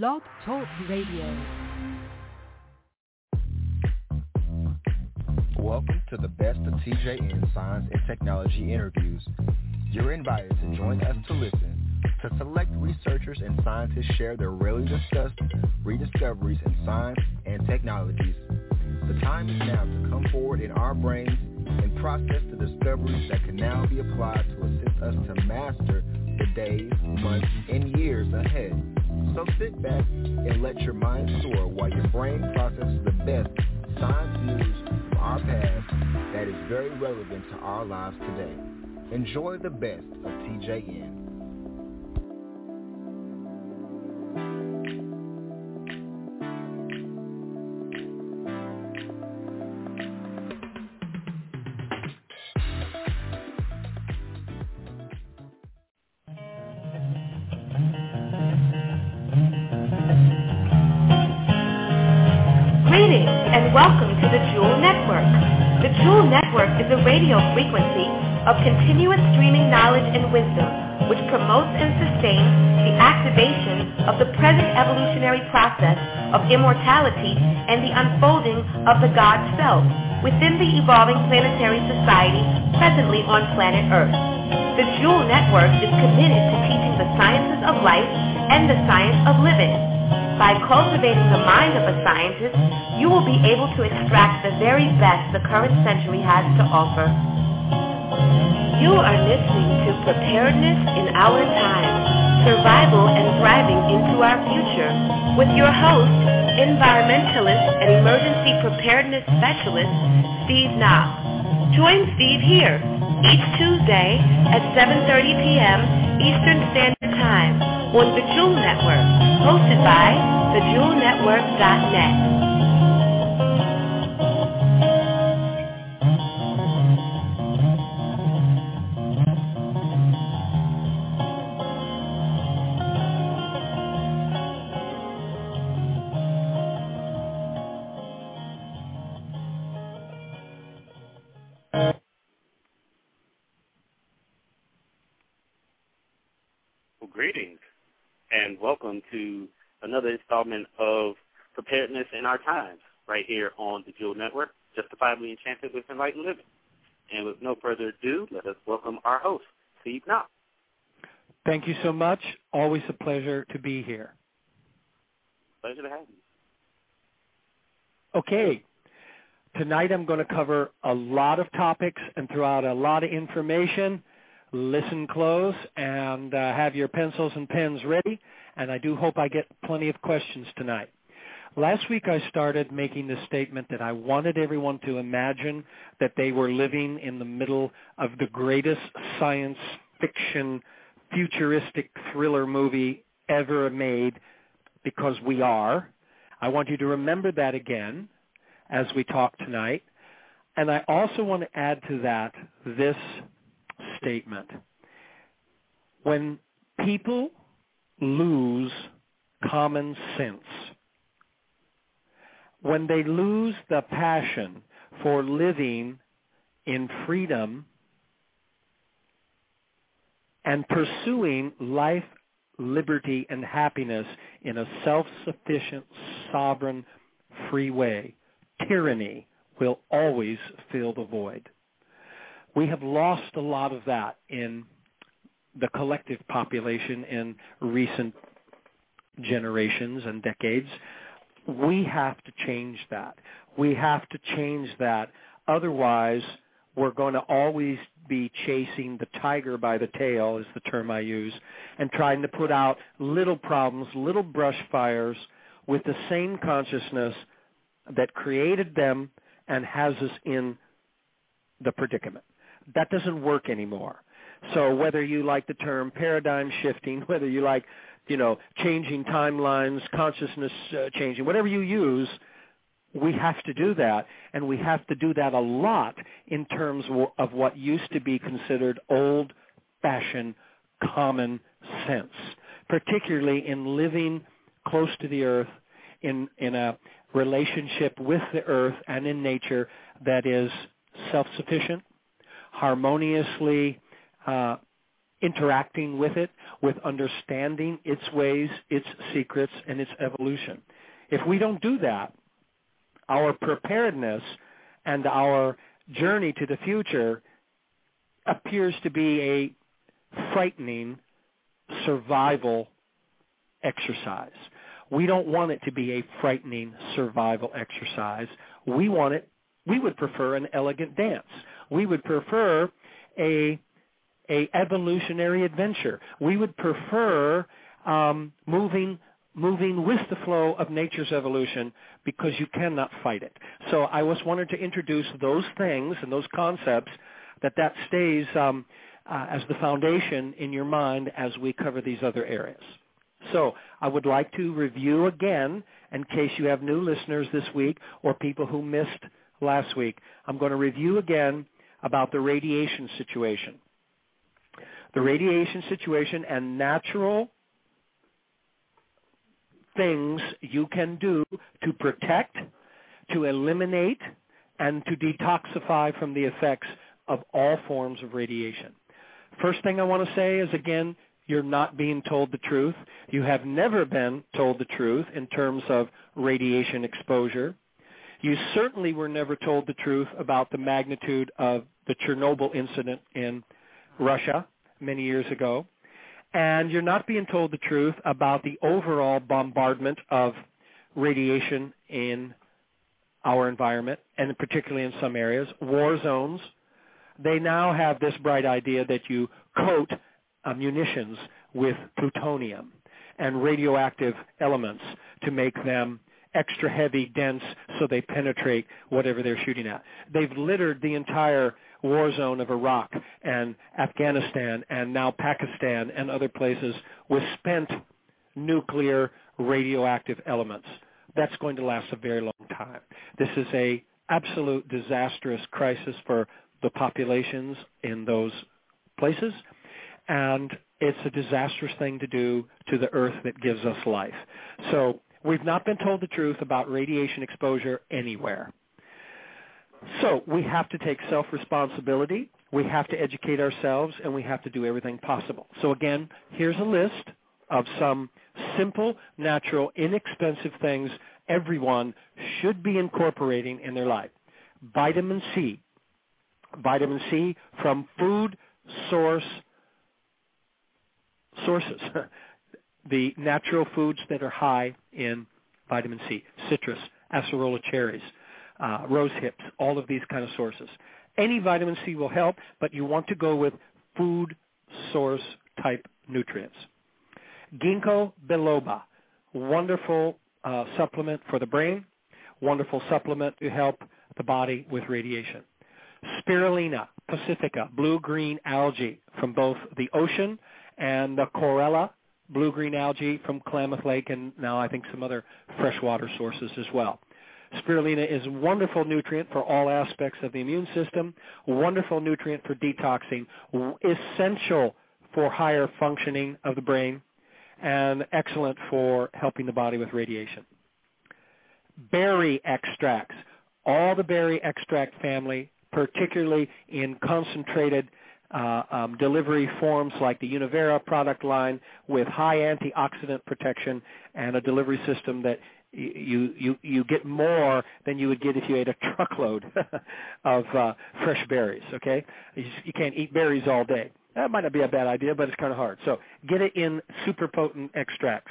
Blog Talk Radio. Welcome to the best of TJN Science and Technology interviews. You're invited to join us to listen to select researchers and scientists share their rarely discussed rediscoveries in science and technologies. The time is now to come forward in our brains and process the discoveries that can now be applied to assist us to master the days, months, and years ahead. So sit back and let your mind soar while your brain processes the best science news from our past that is very relevant to our lives today. Enjoy the best of TJN. Radio frequency of continuous streaming knowledge and wisdom which promotes and sustains the activation of the present evolutionary process of immortality and the unfolding of the God Self within the evolving planetary society presently on planet Earth. The Jewel Network is committed to teaching the sciences of life and the science of living. By cultivating the mind of a scientist, you will be able to extract the very best the current century has to offer. You are listening to Preparedness in Our Time, Survival and Thriving into Our Future, with your host, environmentalist and emergency preparedness specialist, Steve Knoop. Join Steve here each Tuesday at 7.30 p.m. Eastern Standard Time on the Jewel Network, hosted by thejewelnetwork.net. installment of Preparedness in Our Times right here on the Jewel Network, justifiably enchanted with enlightened living. And with no further ado, let us welcome our host, Steve Knoop. Thank you so much. Always a pleasure to be here. Pleasure to have you. Okay. Tonight I'm going to cover a lot of topics and throw out a lot of information. Listen close and uh, have your pencils and pens ready. And I do hope I get plenty of questions tonight. Last week I started making the statement that I wanted everyone to imagine that they were living in the middle of the greatest science fiction futuristic thriller movie ever made because we are. I want you to remember that again as we talk tonight. And I also want to add to that this statement. When people lose common sense, when they lose the passion for living in freedom and pursuing life, liberty, and happiness in a self-sufficient, sovereign, free way, tyranny will always fill the void. We have lost a lot of that in the collective population in recent generations and decades. We have to change that. We have to change that. Otherwise, we're going to always be chasing the tiger by the tail is the term I use and trying to put out little problems, little brush fires with the same consciousness that created them and has us in the predicament. That doesn't work anymore. So whether you like the term paradigm shifting, whether you like, you know, changing timelines, consciousness uh, changing, whatever you use, we have to do that, and we have to do that a lot in terms of what used to be considered old-fashioned common sense, particularly in living close to the earth, in, in a relationship with the earth and in nature that is self-sufficient, harmoniously uh, interacting with it, with understanding its ways, its secrets, and its evolution. If we don't do that, our preparedness and our journey to the future appears to be a frightening survival exercise. We don't want it to be a frightening survival exercise. We want it, we would prefer an elegant dance. We would prefer a, a evolutionary adventure. We would prefer um, moving moving with the flow of nature's evolution because you cannot fight it. So I was wanted to introduce those things and those concepts that that stays um, uh, as the foundation in your mind as we cover these other areas. So I would like to review again, in case you have new listeners this week or people who missed last week. I'm going to review again about the radiation situation. The radiation situation and natural things you can do to protect, to eliminate, and to detoxify from the effects of all forms of radiation. First thing I want to say is, again, you're not being told the truth. You have never been told the truth in terms of radiation exposure. You certainly were never told the truth about the magnitude of the Chernobyl incident in Russia many years ago and you're not being told the truth about the overall bombardment of radiation in our environment, and particularly in some areas, war zones. They now have this bright idea that you coat uh, munitions with plutonium and radioactive elements to make them extra heavy, dense, so they penetrate whatever they're shooting at. They've littered the entire war zone of Iraq and Afghanistan and now Pakistan and other places with spent nuclear radioactive elements. That's going to last a very long time. This is a absolute disastrous crisis for the populations in those places and it's a disastrous thing to do to the earth that gives us life. So we've not been told the truth about radiation exposure anywhere. So we have to take self-responsibility. We have to educate ourselves, and we have to do everything possible. So again, here's a list of some simple, natural, inexpensive things everyone should be incorporating in their life. Vitamin C. Vitamin C from food source sources. the natural foods that are high in vitamin C, citrus, acerola cherries, uh, rose hips, all of these kind of sources. Any vitamin C will help, but you want to go with food source type nutrients. Ginkgo biloba, wonderful uh, supplement for the brain, wonderful supplement to help the body with radiation. Spirulina pacifica, blue-green algae from both the ocean and the chlorella, blue-green algae from Klamath Lake, and now I think some other freshwater sources as well. Spirulina is a wonderful nutrient for all aspects of the immune system, wonderful nutrient for detoxing, essential for higher functioning of the brain, and excellent for helping the body with radiation. Berry extracts. All the berry extract family, particularly in concentrated uh, um, delivery forms like the Univera product line with high antioxidant protection and a delivery system that you you you get more than you would get if you ate a truckload of uh, fresh berries. Okay, you, just, you can't eat berries all day. That might not be a bad idea, but it's kind of hard. So get it in super potent extracts.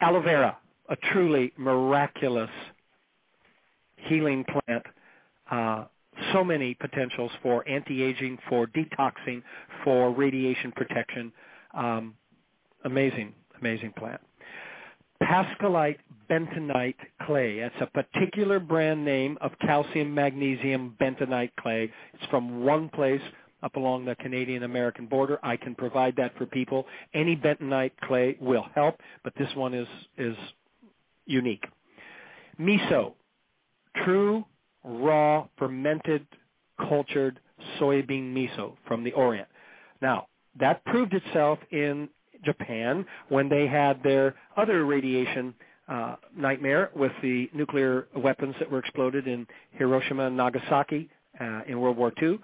Aloe vera, a truly miraculous healing plant. Uh, so many potentials for anti-aging, for detoxing, for radiation protection. Um, amazing, amazing plant. Pascalite bentonite clay. That's a particular brand name of calcium magnesium bentonite clay. It's from one place up along the Canadian-American border. I can provide that for people. Any bentonite clay will help, but this one is is unique. Miso, true raw fermented cultured soybean miso from the Orient. Now, that proved itself in Japan when they had their other radiation uh, nightmare with the nuclear weapons that were exploded in Hiroshima and Nagasaki uh, in World War II.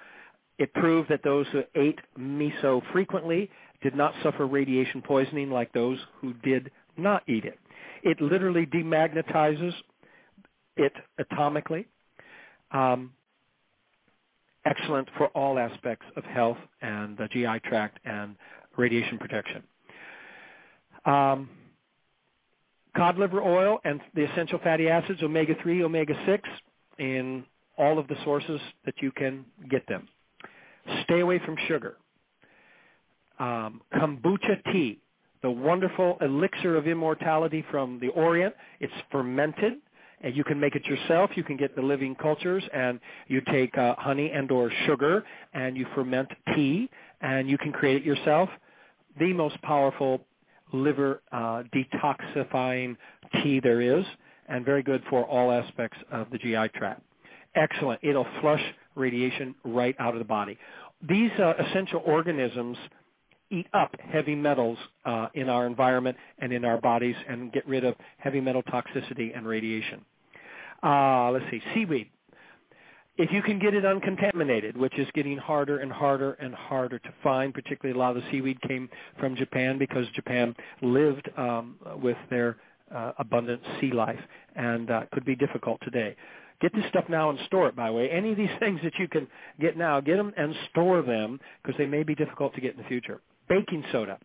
it proved that those who ate miso frequently did not suffer radiation poisoning like those who did not eat it. It literally demagnetizes it atomically. Um, excellent for all aspects of health and the GI tract and radiation protection. Um, cod liver oil and the essential fatty acids, omega-3, omega-6, in all of the sources that you can get them. Stay away from sugar. Um, kombucha tea, the wonderful elixir of immortality from the Orient. It's fermented and you can make it yourself. You can get the living cultures, and you take uh, honey and or sugar, and you ferment tea, and you can create it yourself. The most powerful liver uh, detoxifying tea there is, and very good for all aspects of the GI tract. Excellent. It'll flush radiation right out of the body. These uh, essential organisms eat up heavy metals uh, in our environment and in our bodies and get rid of heavy metal toxicity and radiation. Uh, let's see, seaweed. If you can get it uncontaminated, which is getting harder and harder and harder to find, particularly a lot of the seaweed came from Japan because Japan lived um, with their uh, abundant sea life, and uh, could be difficult today. Get this stuff now and store it, by the way. Any of these things that you can get now, get them and store them because they may be difficult to get in the future. Baking soda.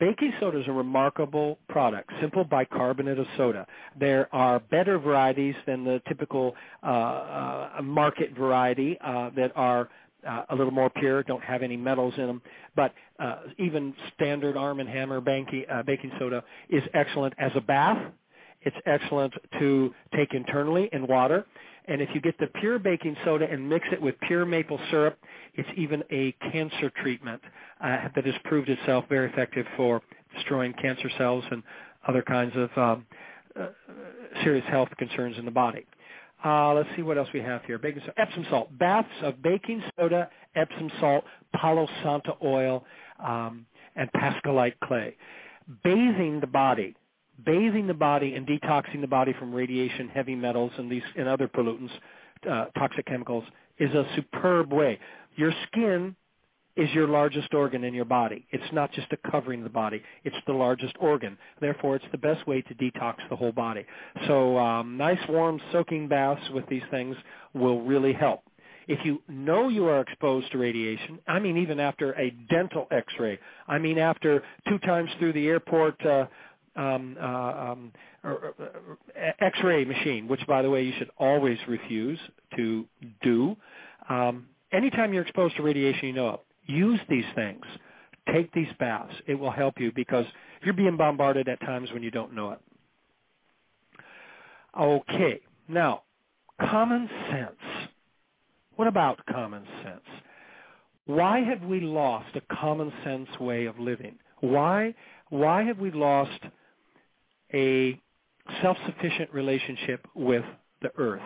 Baking soda is a remarkable product, simple bicarbonate of soda. There are better varieties than the typical uh, uh, market variety uh, that are uh, a little more pure, don't have any metals in them. But uh, even standard Arm & Hammer banking, uh, baking soda is excellent as a bath. It's excellent to take internally in water. And if you get the pure baking soda and mix it with pure maple syrup, it's even a cancer treatment uh, that has proved itself very effective for destroying cancer cells and other kinds of um, uh, serious health concerns in the body. Uh, let's see what else we have here. Baking soda, Epsom salt, baths of baking soda, Epsom salt, Palo Santo oil, um, and Pascalite clay. Bathing the body bathing the body and detoxing the body from radiation, heavy metals, and these and other pollutants, uh, toxic chemicals, is a superb way. Your skin is your largest organ in your body. It's not just a covering of the body. It's the largest organ. Therefore, it's the best way to detox the whole body. So um, nice warm soaking baths with these things will really help. If you know you are exposed to radiation, I mean even after a dental x-ray, I mean after two times through the airport uh, um, uh, um, X-ray machine, which, by the way, you should always refuse to do. Um, anytime you're exposed to radiation, you know it. Use these things. Take these baths. It will help you because you're being bombarded at times when you don't know it. Okay, now, common sense. What about common sense? Why have we lost a common sense way of living? Why, why have we lost a self-sufficient relationship with the earth?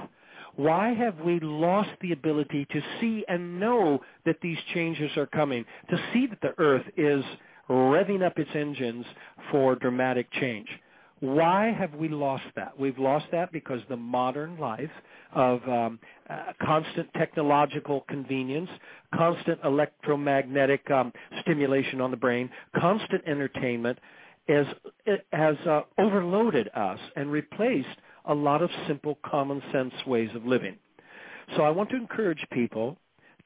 Why have we lost the ability to see and know that these changes are coming, to see that the earth is revving up its engines for dramatic change? Why have we lost that? We've lost that because the modern life of um, uh, constant technological convenience, constant electromagnetic um, stimulation on the brain, constant entertainment, has uh, overloaded us and replaced a lot of simple common sense ways of living. So I want to encourage people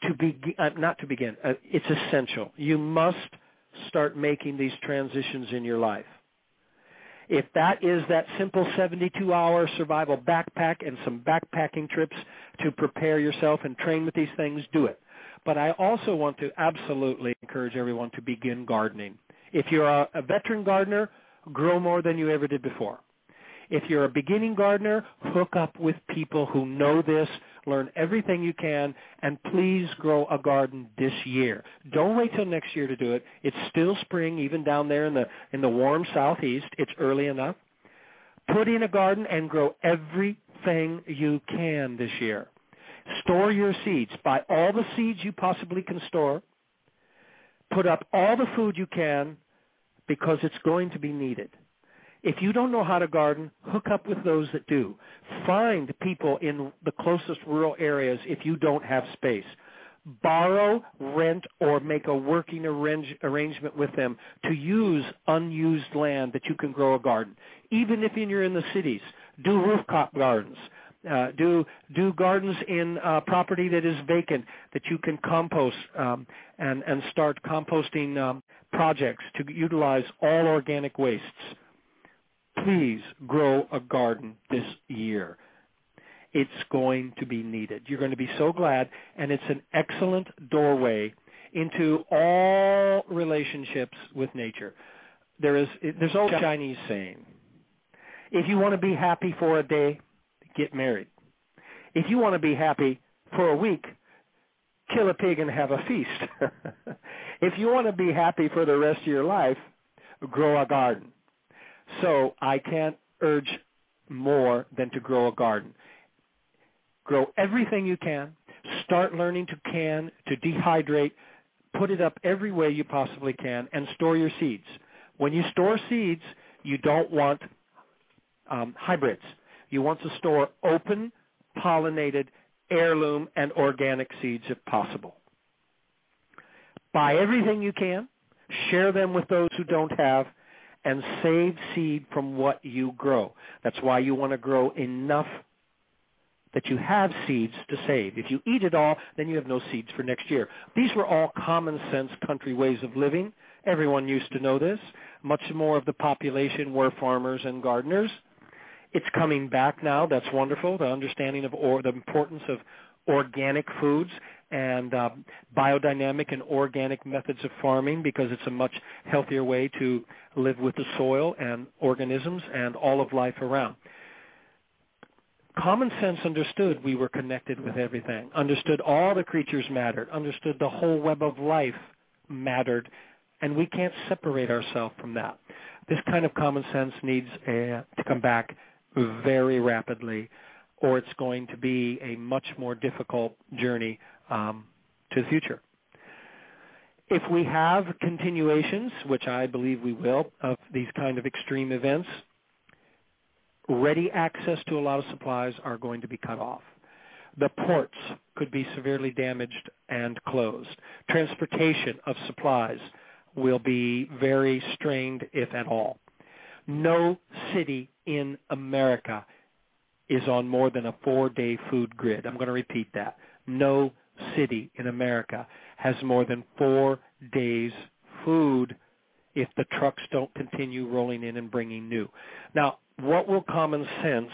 to begin, uh, not to begin, uh, it's essential. You must start making these transitions in your life. If that is that simple 72-hour survival backpack and some backpacking trips to prepare yourself and train with these things, do it. But I also want to absolutely encourage everyone to begin gardening. If you're a, veteran gardener, grow more than you ever did before. If you're a beginning gardener, hook up with people who know this, learn everything you can, and please grow a garden this year. Don't wait till next year to do it. It's still spring, even down there in the in the warm southeast. It's early enough. Put in a garden and grow everything you can this year. Store your seeds. Buy all the seeds you possibly can store. Put up all the food you can because it's going to be needed. If you don't know how to garden, hook up with those that do. Find people in the closest rural areas if you don't have space. borrow, rent, or make a working arrange, arrangement with them to use unused land that you can grow a garden. Even if you're in the cities, do rooftop gardens. Uh, do do gardens in uh, property that is vacant that you can compost um, and and start composting um, projects to utilize all organic wastes. Please grow a garden this year it's going to be needed. You're going to be so glad, and it's an excellent doorway into all relationships with nature. There is there's old Chinese saying, if you want to be happy for a day, get married. If you want to be happy for a week, kill a pig and have a feast. if you want to be happy for the rest of your life, grow a garden. So I can't urge more than to grow a garden. Grow everything you can. Start learning to can, to dehydrate. Put it up every way you possibly can and store your seeds. When you store seeds, you don't want um, hybrids. You want to store open, pollinated, heirloom, and organic seeds if possible. Buy everything you can. Share them with those who don't have and save seed from what you grow. That's why you want to grow enough that you have seeds to save. If you eat it all, then you have no seeds for next year. These were all common sense country ways of living. Everyone used to know this. Much more of the population were farmers and gardeners. It's coming back now. That's wonderful. The understanding of or, the importance of organic foods and uh, biodynamic and organic methods of farming because it's a much healthier way to live with the soil and organisms and all of life around common sense understood we were connected with everything, understood all the creatures mattered, understood the whole web of life mattered, and we can't separate ourselves from that. This kind of common sense needs uh, to come back very rapidly, or it's going to be a much more difficult journey um, to the future. If we have continuations, which I believe we will, of these kind of extreme events, ready access to a lot of supplies are going to be cut off. The ports could be severely damaged and closed. Transportation of supplies will be very strained, if at all. No city in America is on more than a four-day food grid. I'm going to repeat that. No city in America has more than four days food if the trucks don't continue rolling in and bringing new. Now, what will common sense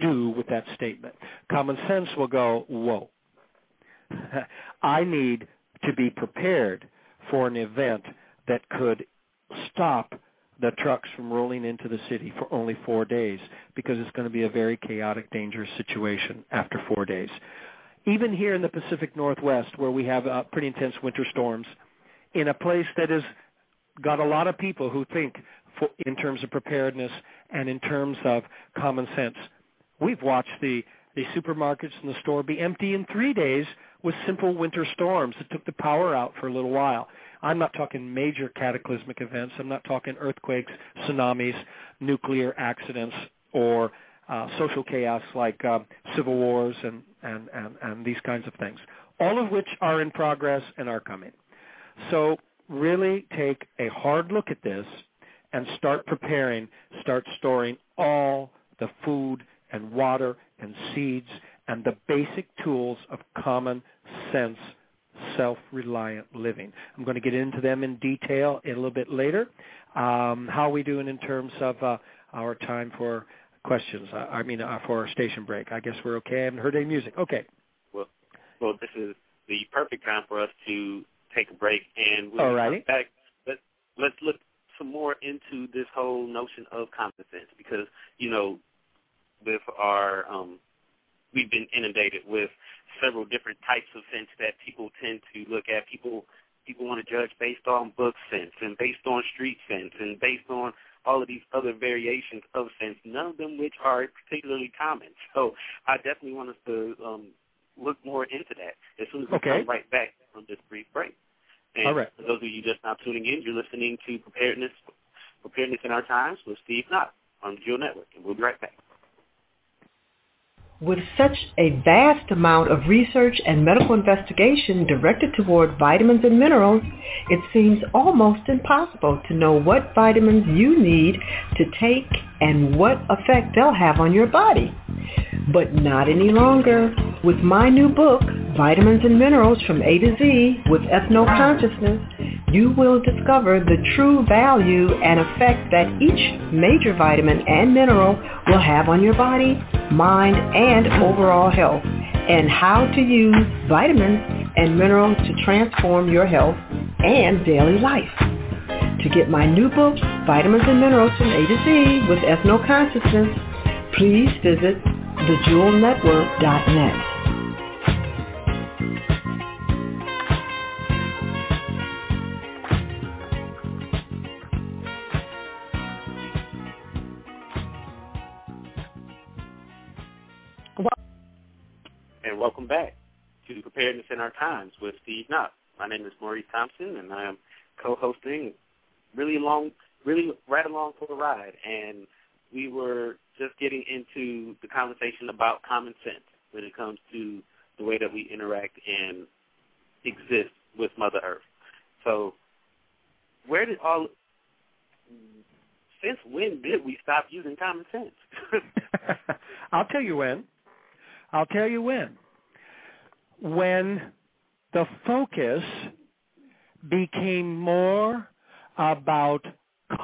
do with that statement? Common sense will go, whoa. I need to be prepared for an event that could stop the trucks from rolling into the city for only four days because it's going to be a very chaotic, dangerous situation after four days. Even here in the Pacific Northwest where we have uh, pretty intense winter storms, in a place that has got a lot of people who think for, in terms of preparedness and in terms of common sense. We've watched the, the supermarkets and the store be empty in three days with simple winter storms that took the power out for a little while. I'm not talking major cataclysmic events. I'm not talking earthquakes, tsunamis, nuclear accidents, or uh, social chaos like uh, civil wars and, and, and, and these kinds of things, all of which are in progress and are coming. So really take a hard look at this and start preparing, start storing all the food and water and seeds and the basic tools of common sense self-reliant living. I'm going to get into them in detail a little bit later. Um, how are we doing in terms of uh, our time for questions? Uh, I mean, uh, for our station break. I guess we're okay. I haven't heard any music. Okay. Well, well, this is the perfect time for us to take a break, and we'll Alrighty. back. Let's let's look some more into this whole notion of common sense because you know with our um we've been inundated with several different types of sense that people tend to look at people people want to judge based on book sense and based on street sense and based on all of these other variations of sense, none of them which are particularly common. So I definitely want us to um, look more into that as soon as we Okay. come right back from this brief break. And All right. for those of you just now tuning in, you're listening to Preparedness Preparedness in Our Times with Steve Knott on the Jewel Network, and we'll be right back. With such a vast amount of research and medical investigation directed toward vitamins and minerals, it seems almost impossible to know what vitamins you need to take and what effect they'll have on your body. But not any longer. With my new book, Vitamins and Minerals from A to Z with Ethno-Consciousness, you will discover the true value and effect that each major vitamin and mineral will have on your body, mind, and overall health, and how to use vitamins and minerals to transform your health and daily life. To get my new book, Vitamins and Minerals from A to Z with Ethno-Consciousness, please visit thejewelnetwork.net. and welcome back to Preparedness in Our Times with Steve Knox. My name is Maurice Thompson, and I am co-hosting really long, really right along for the ride. And we were just getting into the conversation about common sense when it comes to the way that we interact and exist with Mother Earth. So, where did all since when did we stop using common sense? I'll tell you when. I'll tell you when. When the focus became more about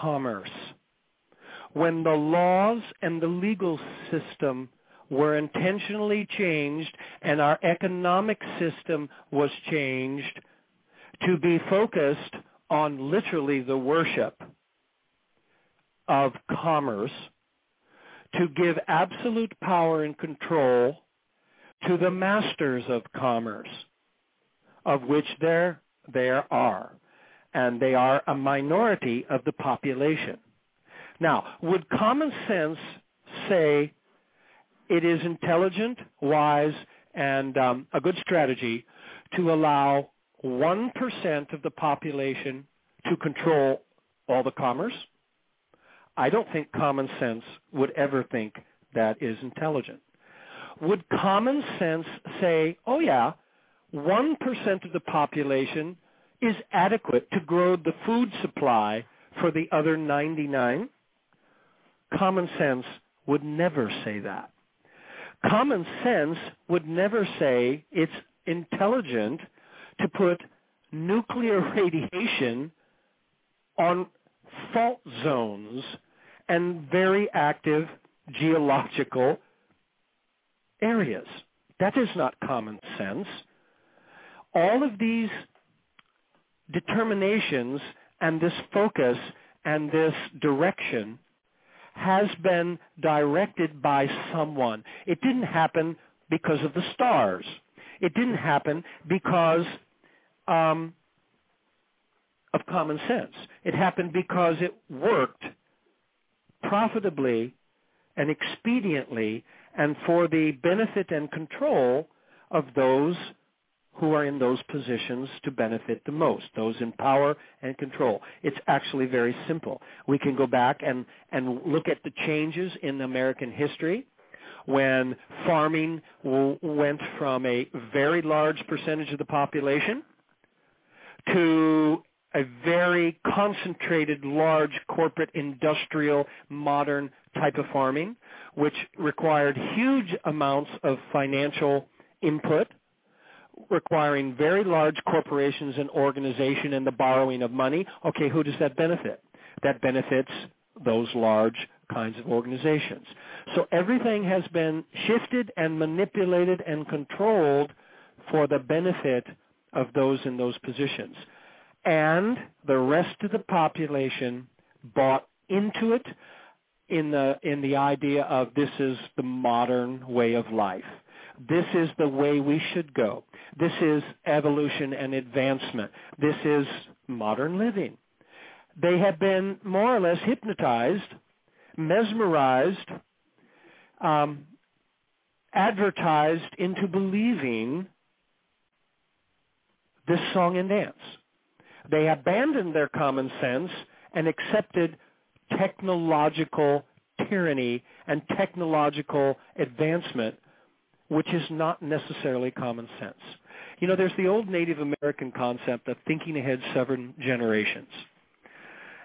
commerce. When the laws and the legal system were intentionally changed and our economic system was changed to be focused on literally the worship of commerce, to give absolute power and control to the masters of commerce, of which there, there are. And they are a minority of the population. Now, would common sense say it is intelligent, wise, and um, a good strategy to allow 1% of the population to control all the commerce? I don't think common sense would ever think that is intelligent. Would common sense say, oh yeah, 1% of the population is adequate to grow the food supply for the other 99? Common sense would never say that. Common sense would never say it's intelligent to put nuclear radiation on fault zones and very active geological areas. That is not common sense. All of these determinations and this focus and this direction has been directed by someone. It didn't happen because of the stars. It didn't happen because um, of common sense. It happened because it worked profitably and expediently and for the benefit and control of those who are in those positions to benefit the most, those in power and control. It's actually very simple. We can go back and, and look at the changes in American history when farming w- went from a very large percentage of the population to a very concentrated, large corporate industrial modern type of farming, which required huge amounts of financial input, requiring very large corporations and organization and the borrowing of money. Okay, who does that benefit? That benefits those large kinds of organizations. So everything has been shifted and manipulated and controlled for the benefit of those in those positions and the rest of the population bought into it in the in the idea of this is the modern way of life. This is the way we should go. This is evolution and advancement. This is modern living. They have been more or less hypnotized, mesmerized, um, advertised into believing this song and dance. They abandoned their common sense and accepted technological tyranny and technological advancement which is not necessarily common sense. You know, there's the old Native American concept of thinking ahead seven generations.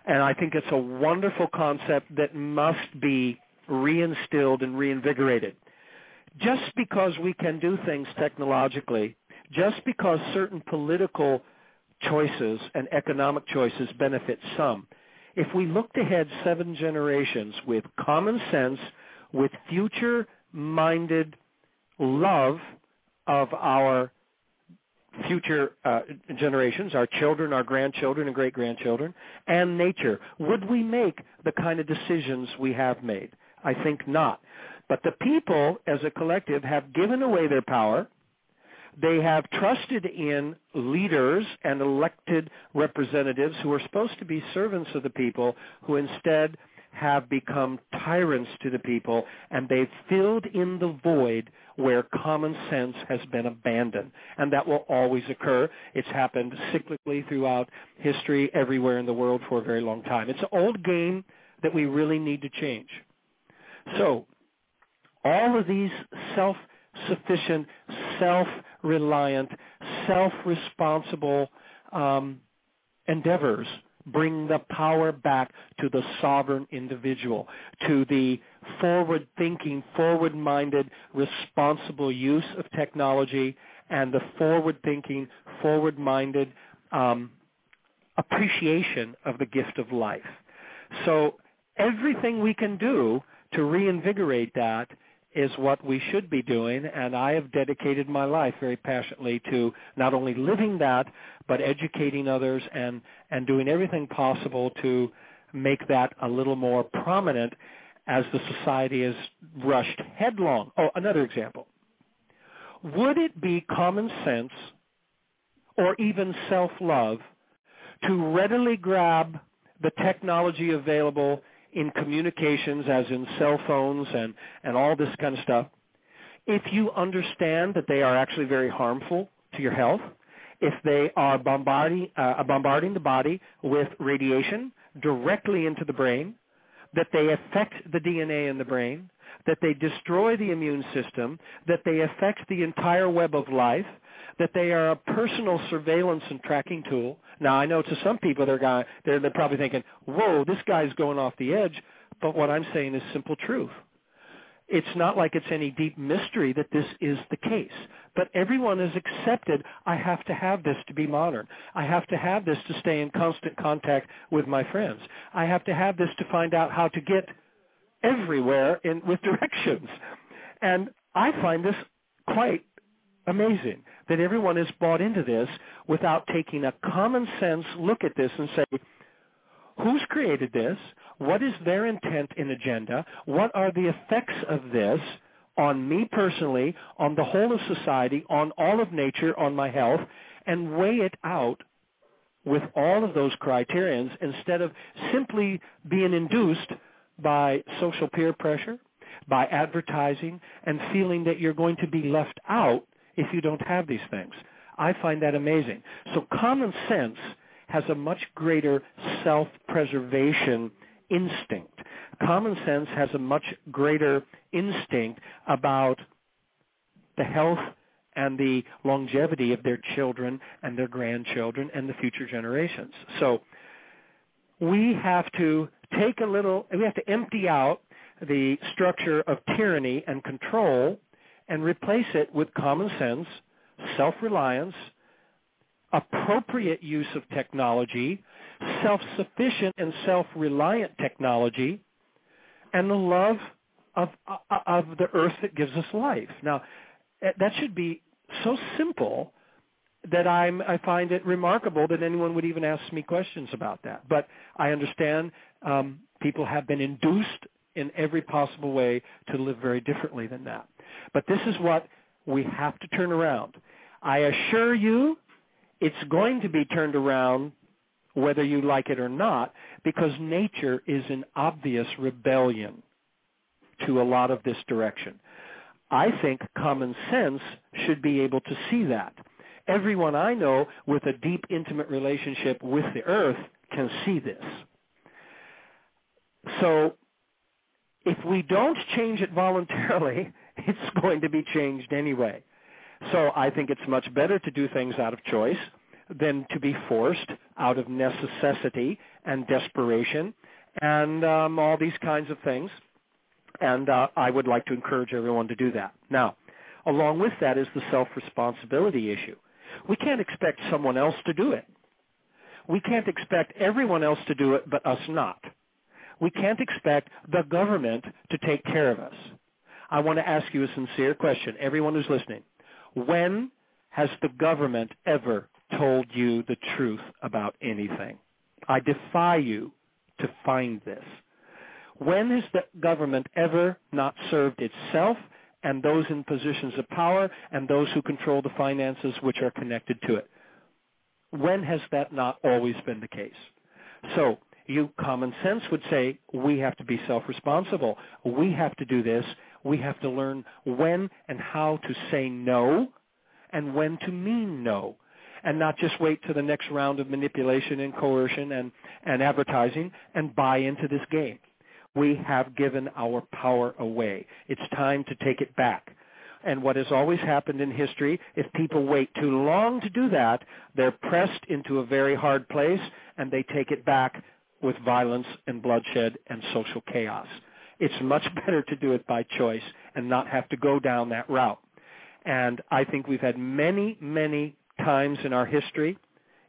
And I think it's a wonderful concept that must be reinstilled and reinvigorated. Just because we can do things technologically, just because certain political choices and economic choices benefit some, if we looked ahead seven generations with common sense, with future-minded love of our future uh, generations, our children, our grandchildren, and great-grandchildren, and nature, would we make the kind of decisions we have made? I think not. But the people, as a collective, have given away their power. They have trusted in leaders and elected representatives who are supposed to be servants of the people, who instead have become tyrants to the people, and they've filled in the void where common sense has been abandoned. And that will always occur. It's happened cyclically throughout history everywhere in the world for a very long time. It's an old game that we really need to change. So all of these self-sufficient, self-reliant, self-responsible um, endeavors bring the power back to the sovereign individual, to the forward-thinking, forward-minded, responsible use of technology, and the forward-thinking, forward-minded um, appreciation of the gift of life. So everything we can do to reinvigorate that is what we should be doing, and I have dedicated my life very passionately to not only living that, but educating others and, and doing everything possible to make that a little more prominent as the society is rushed headlong. Oh, another example. Would it be common sense or even self-love to readily grab the technology available in communications, as in cell phones and, and all this kind of stuff, if you understand that they are actually very harmful to your health, if they are bombarding, uh, bombarding the body with radiation directly into the brain, that they affect the DNA in the brain, that they destroy the immune system, that they affect the entire web of life, that they are a personal surveillance and tracking tool. Now, I know to some people they're, guy, they're, they're probably thinking, whoa, this guy's going off the edge. But what I'm saying is simple truth. It's not like it's any deep mystery that this is the case. But everyone has accepted, I have to have this to be modern. I have to have this to stay in constant contact with my friends. I have to have this to find out how to get everywhere in, with directions. And I find this quite amazing that everyone is bought into this without taking a common sense look at this and say, who's created this? What is their intent and agenda? What are the effects of this on me personally, on the whole of society, on all of nature, on my health, and weigh it out with all of those criterions instead of simply being induced by social peer pressure, by advertising, and feeling that you're going to be left out if you don't have these things. I find that amazing. So common sense has a much greater self-preservation instinct. Common sense has a much greater instinct about the health and the longevity of their children and their grandchildren and the future generations. So we have to take a little, we have to empty out the structure of tyranny and control and replace it with common sense, self-reliance, appropriate use of technology, self-sufficient and self-reliant technology, and the love of, of the earth that gives us life. Now, eh, that should be so simple that I'm, I find it remarkable that anyone would even ask me questions about that. But I understand um, people have been induced in every possible way to live very differently than that. But this is what we have to turn around. I assure you it's going to be turned around whether you like it or not because nature is in obvious rebellion to a lot of this direction. I think common sense should be able to see that. Everyone I know with a deep, intimate relationship with the earth can see this. So if we don't change it voluntarily, it's going to be changed anyway. So I think it's much better to do things out of choice than to be forced out of necessity and desperation and um, all these kinds of things. And uh, I would like to encourage everyone to do that. Now, along with that is the self-responsibility issue. We can't expect someone else to do it. We can't expect everyone else to do it but us not. We can't expect the government to take care of us. I want to ask you a sincere question, everyone who's listening. When has the government ever told you the truth about anything? I defy you to find this. When has the government ever not served itself and those in positions of power and those who control the finances which are connected to it? When has that not always been the case? So you common sense would say we have to be self-responsible. We have to do this. We have to learn when and how to say no and when to mean no and not just wait to the next round of manipulation and coercion and, and advertising and buy into this game. We have given our power away. It's time to take it back. And what has always happened in history, if people wait too long to do that, they're pressed into a very hard place and they take it back with violence and bloodshed and social chaos. It's much better to do it by choice and not have to go down that route. And I think we've had many, many times in our history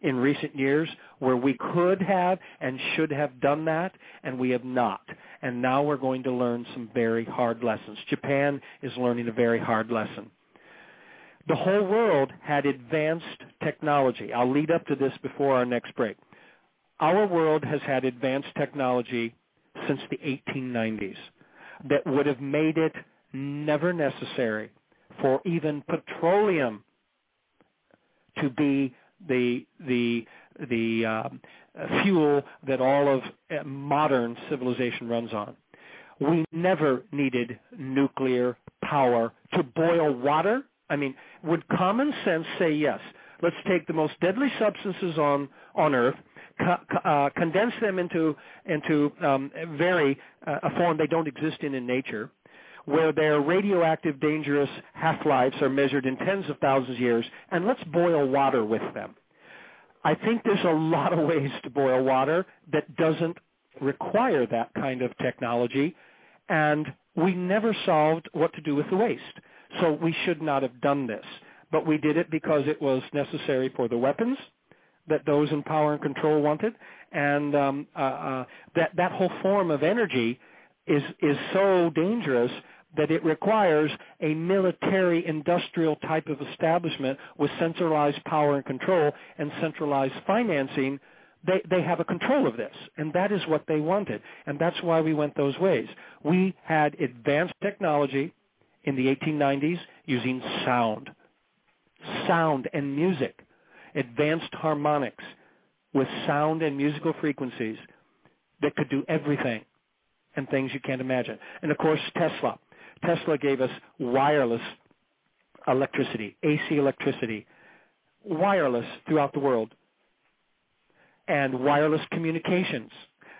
in recent years where we could have and should have done that, and we have not. And now we're going to learn some very hard lessons. Japan is learning a very hard lesson. The whole world had advanced technology. I'll lead up to this before our next break. Our world has had advanced technology since the 1890s that would have made it never necessary for even petroleum to be the the the um, fuel that all of uh, modern civilization runs on. We never needed nuclear power to boil water. I mean, would common sense say yes? Let's take the most deadly substances on on Earth, co- uh, condense them into into um, very uh, a form they don't exist in in nature, where their radioactive dangerous half-lives are measured in tens of thousands of years, and let's boil water with them. I think there's a lot of ways to boil water that doesn't require that kind of technology, and we never solved what to do with the waste. So we should not have done this. But we did it because it was necessary for the weapons that those in power and control wanted, and um, uh, uh, that that whole form of energy is is so dangerous that it requires a military industrial type of establishment with centralized power and control and centralized financing. They they have a control of this and that is what they wanted and that's why we went those ways. We had advanced technology in the 1890s using sound sound and music advanced harmonics with sound and musical frequencies that could do everything and things you can't imagine and of course Tesla Tesla gave us wireless electricity, AC electricity, wireless throughout the world, and wireless communications.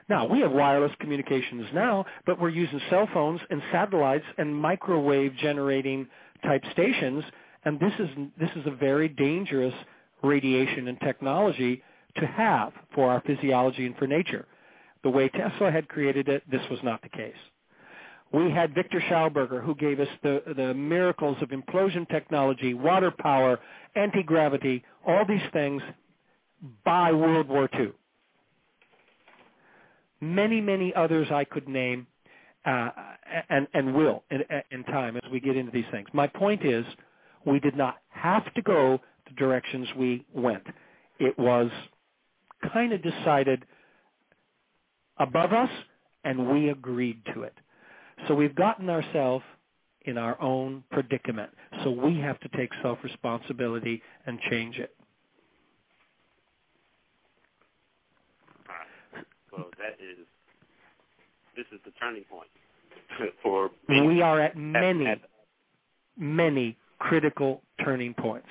Now, we have wireless communications now, but we're using cell phones and satellites and microwave generating type stations, and this is, this is a very dangerous radiation and technology to have for our physiology and for nature. The way Tesla had created it, this was not the case. We had Victor Schauberger, who gave us the, the miracles of implosion technology, water power, anti-gravity, all these things by World War II. Many, many others I could name uh, and, and will in, in time as we get into these things. My point is we did not have to go the directions we went. It was kind of decided above us, and we agreed to it. So we've gotten ourselves in our own predicament. So we have to take self-responsibility and change it. Well, that is, this is the turning point for We are at many, at, many critical turning points.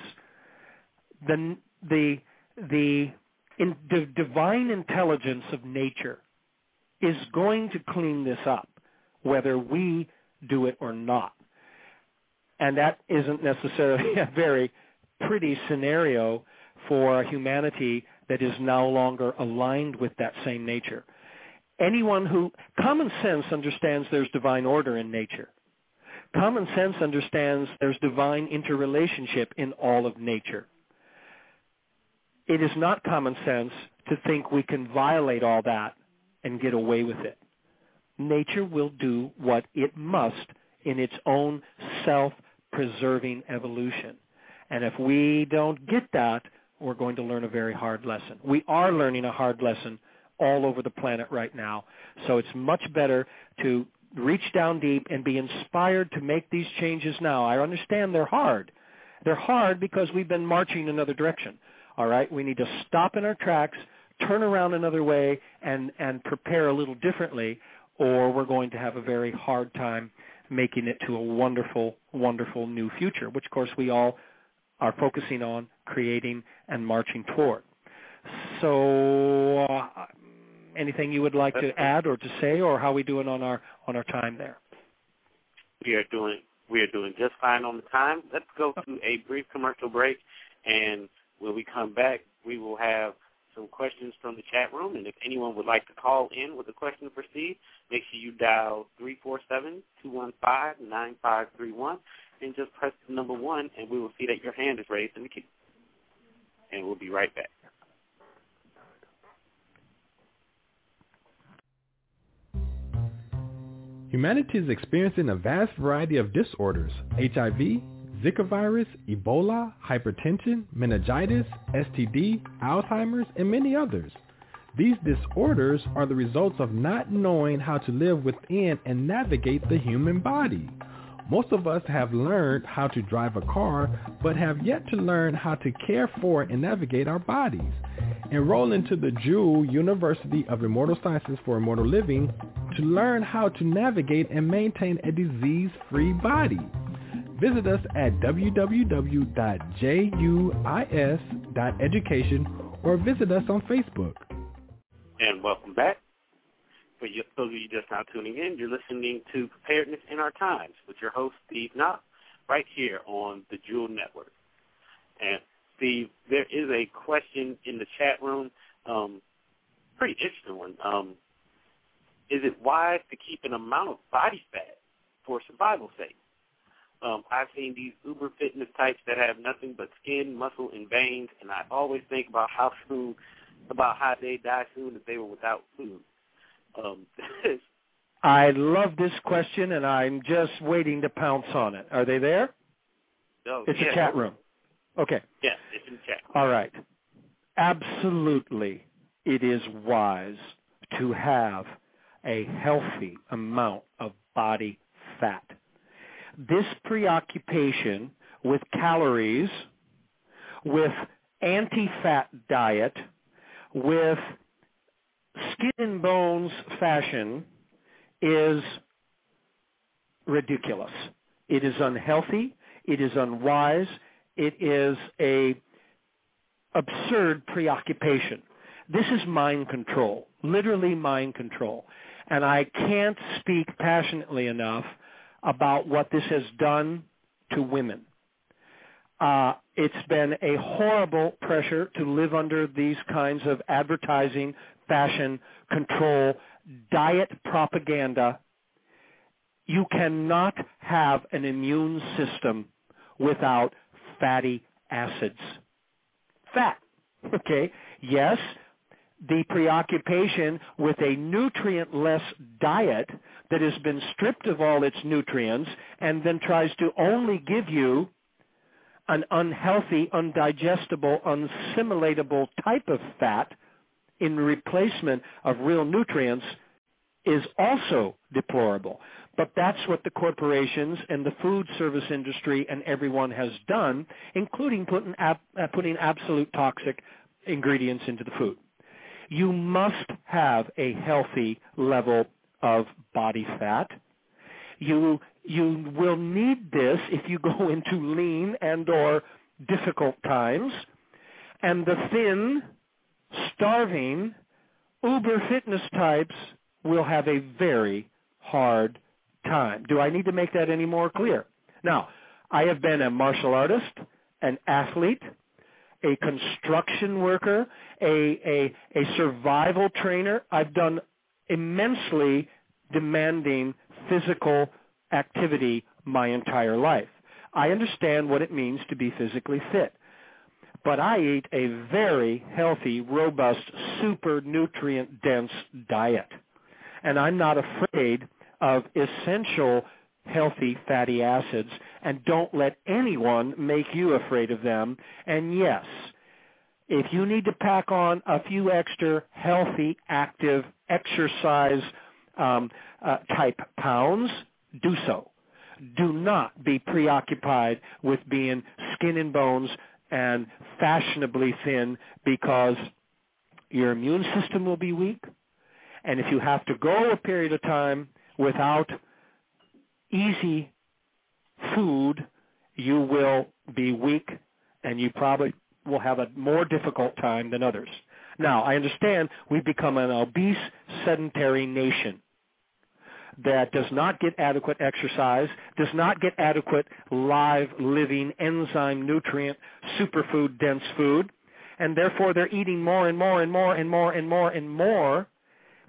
The, the, the, in, the divine intelligence of nature is going to clean this up whether we do it or not. And that isn't necessarily a very pretty scenario for humanity that is no longer aligned with that same nature. Anyone who, common sense understands there's divine order in nature. Common sense understands there's divine interrelationship in all of nature. It is not common sense to think we can violate all that and get away with it. Nature will do what it must in its own self-preserving evolution. And if we don't get that, we're going to learn a very hard lesson. We are learning a hard lesson all over the planet right now. So it's much better to reach down deep and be inspired to make these changes now. I understand they're hard. They're hard because we've been marching another direction. All right, we need to stop in our tracks, turn around another way, and and prepare a little differently, or we're going to have a very hard time making it to a wonderful, wonderful new future, which of course we all are focusing on creating and marching toward. So, uh, anything you would like to add or to say, or how are we doing on our on our time there? We are doing we are doing just fine on the time. Let's go to a brief commercial break, and when we come back, we will have some questions from the chat room. And if anyone would like to call in with a question for Steve, make sure you dial three four seven two one five nine five three one and just press the number one, and we will see that your hand is raised in the queue. And we'll be right back. Humanity is experiencing a vast variety of disorders, HIV, Zika virus, Ebola, hypertension, meningitis, STD, Alzheimer's, and many others. These disorders are the results of not knowing how to live within and navigate the human body. Most of us have learned how to drive a car, but have yet to learn how to care for and navigate our bodies. Enroll into the Jewel University of Immortal Sciences for Immortal Living to learn how to navigate and maintain a disease-free body. Visit us at www.juis.education or visit us on Facebook. And welcome back. For those of you just now tuning in, you're listening to Preparedness in Our Times with your host, Steve Knoop, right here on the Jewel Network. And Steve, there is a question in the chat room, um, pretty interesting one. Um, is it wise to keep an amount of body fat for survival sake? Um, I've seen these uber fitness types that have nothing but skin, muscle, and veins, and I always think about how soon, about how they die soon if they were without food. Um, I love this question, and I'm just waiting to pounce on it. Are they there? No, it's yeah, a chat room. Okay. Yeah, it's in chat. All right. Absolutely, it is wise to have a healthy amount of body fat. This preoccupation with calories, with anti-fat diet, with skin and bones fashion is ridiculous. It is unhealthy. It is unwise. It is a absurd preoccupation. This is mind control, literally mind control. And I can't speak passionately enough about what this has done to women. Uh, it's been a horrible pressure to live under these kinds of advertising, fashion, control, diet propaganda. You cannot have an immune system without fatty acids. Fat, okay? Yes, the preoccupation with a nutrient-less diet that has been stripped of all its nutrients and then tries to only give you an unhealthy, undigestible, unsimilatable type of fat in replacement of real nutrients is also deplorable. But that's what the corporations and the food service industry and everyone has done, including putting, ab- uh, putting absolute toxic ingredients into the food. You must have a healthy level of body fat. You you will need this if you go into lean and or difficult times. And the thin, starving, uber fitness types will have a very hard time. Do I need to make that any more clear? Now, I have been a martial artist, an athlete, a construction worker, a, a, a survival trainer. I've done immensely demanding physical activity my entire life. I understand what it means to be physically fit. But I eat a very healthy, robust, super nutrient dense diet. And I'm not afraid of essential healthy fatty acids and don't let anyone make you afraid of them. And yes, if you need to pack on a few extra healthy, active, exercise um, uh, type pounds, do so. Do not be preoccupied with being skin and bones and fashionably thin because your immune system will be weak. And if you have to go a period of time without easy food, you will be weak and you probably will have a more difficult time than others. Now, I understand we've become an obese, sedentary nation that does not get adequate exercise, does not get adequate live, living, enzyme, nutrient, superfood, dense food, and therefore they're eating more and more and more and more and more and more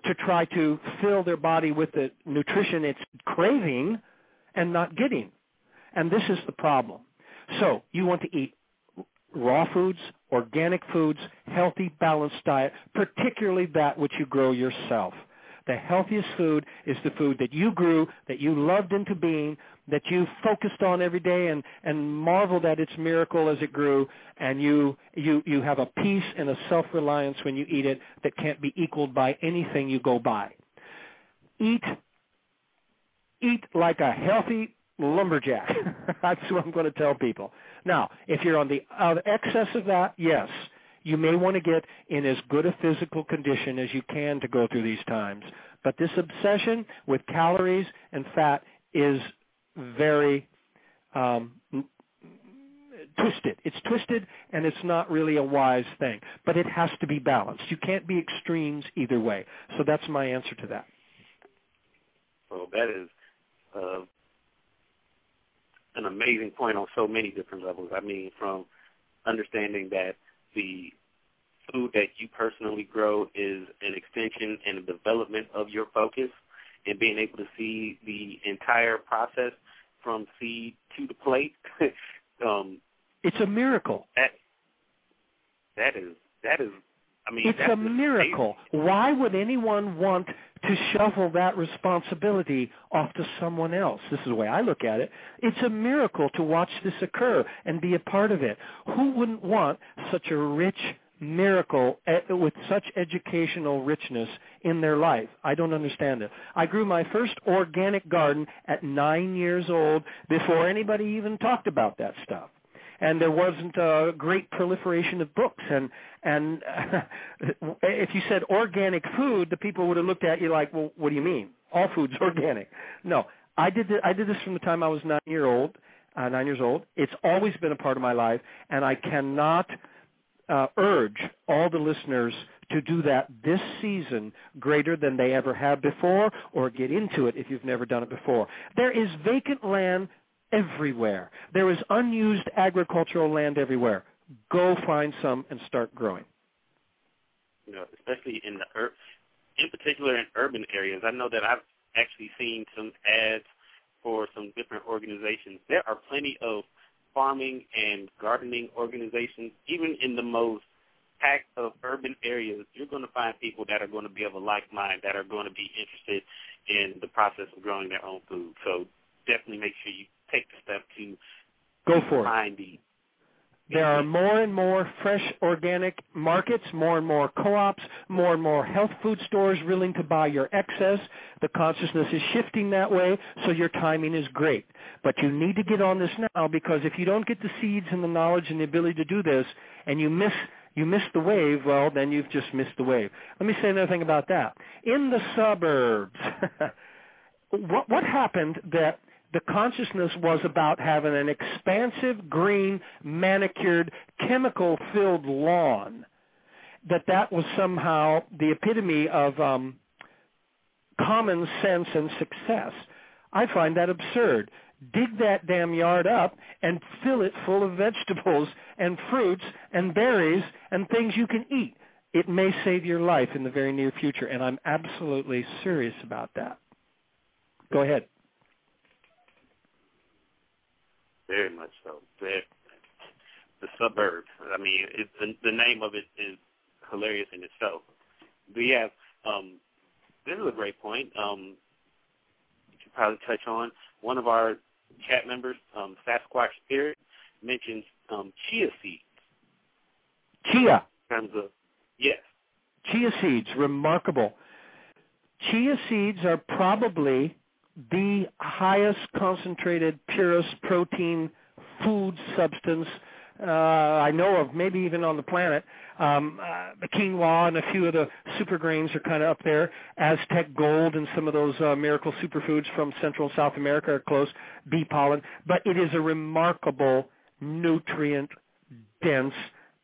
to try to fill their body with the nutrition it's craving and not getting. And this is the problem. So you want to eat raw foods, organic foods, healthy, balanced diet, particularly that which you grow yourself. The healthiest food is the food that you grew, that you loved into being, that you focused on every day and, and marveled at its miracle as it grew, and you, you, you have a peace and a self-reliance when you eat it that can't be equaled by anything you go by. Eat, eat like a healthy lumberjack. That's what I'm going to tell people. Now, if you're on the uh, excess of that, yes, you may want to get in as good a physical condition as you can to go through these times. But this obsession with calories and fat is very um, twisted. It's twisted and it's not really a wise thing. But it has to be balanced. You can't be extremes either way. So that's my answer to that. Well, that is uh, an amazing point on so many different levels. I mean, from understanding that the food that you personally grow is an extension and a development of your focus and being able to see the entire process from seed to the plate. um, it's a miracle. That that is that is I mean it's a miracle. Amazing. Why would anyone want to shuffle that responsibility off to someone else. This is the way I look at it. It's a miracle to watch this occur and be a part of it. Who wouldn't want such a rich miracle eh, with such educational richness in their life. I don't understand it. I grew my first organic garden at nine years old before anybody even talked about that stuff and there wasn't a great proliferation of books. And and if you said organic food the people would have looked at you like well what do you mean? All food's organic. No i did th- i did this from the time i was 9 year old uh, 9 years old. It's always been a part of my life and i cannot uh, urge all the listeners to do that this season greater than they ever have before or get into it if you've never done it before. There is vacant land everywhere. There is unused agricultural land everywhere. Go find some and start growing. You know, especially in the ur- in particular in urban areas. I know that I've actually seen some ads for some different organizations. There are plenty of farming and gardening organizations, even in the most packed of urban areas, you're going to find people that are going to be of a like mind, that are going to be interested in the process of growing their own food. So definitely make sure you take the step to go for find it. There are more and more fresh organic markets, more and more co-ops, more and more health food stores willing to buy your excess. The consciousness is shifting that way, so your timing is great. But you need to get on this now because if you don't get the seeds and the knowledge and the ability to do this and you miss you miss the wave, well, then you've just missed the wave. Let me say another thing about that. In the suburbs, what what happened that the consciousness was about having an expansive, green, manicured, chemical-filled lawn. That that was somehow the epitome of um, common sense and success. I find that absurd. dig that damn yard up and fill it full of vegetables and fruits and berries and things you can eat. It may save your life in the very near future, and I'm absolutely serious about that. Go ahead. Very much so. The, the suburbs. I mean, it, the, the name of it is hilarious in itself. But have um, this is a great point. Um, you should probably touch on one of our chat members, um, Sasquatch Spirit, mentions um, chia seeds. Chia. In terms of yes. Chia seeds, remarkable. Chia seeds are probably the highest concentrated, purest protein food substance uh, I know of, maybe even on the planet. Um, uh, the quinoa and a few of the super grains are kind of up there. Aztec gold and some of those uh, miracle superfoods from Central and South America are close. Bee pollen, but it is a remarkable nutrient dense.